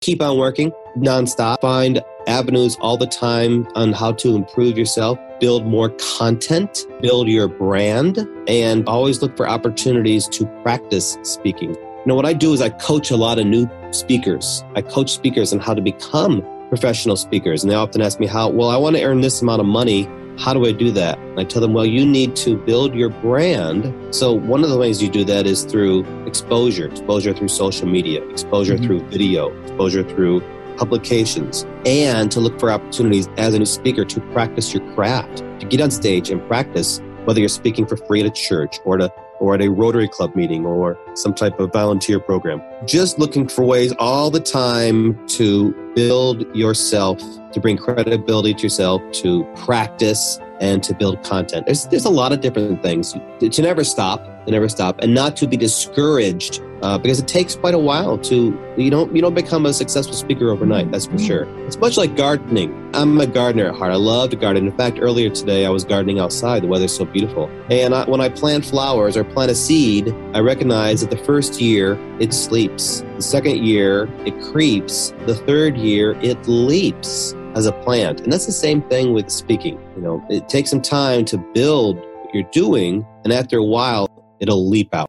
keep on working nonstop. Find avenues all the time on how to improve yourself, build more content, build your brand, and always look for opportunities to practice speaking. You know, what I do is I coach a lot of new speakers. I coach speakers on how to become professional speakers. And they often ask me how, well, I want to earn this amount of money. How do I do that? And I tell them, well, you need to build your brand. So, one of the ways you do that is through exposure, exposure through social media, exposure mm-hmm. through video, exposure through publications, and to look for opportunities as a new speaker to practice your craft, to get on stage and practice, whether you're speaking for free at a church or to or at a Rotary Club meeting or some type of volunteer program. Just looking for ways all the time to build yourself, to bring credibility to yourself, to practice and to build content. There's, there's a lot of different things to never stop, to never stop, and not to be discouraged uh, because it takes quite a while to you don't you don't become a successful speaker overnight. That's for sure. It's much like gardening. I'm a gardener at heart. I love to garden. In fact, earlier today I was gardening outside. The weather's so beautiful, and I, when I plant flowers or plant a seed, I recognize that the first year it sleeps, the second year it creeps, the third year it leaps as a plant. And that's the same thing with speaking. You know, it takes some time to build what you're doing, and after a while, it'll leap out.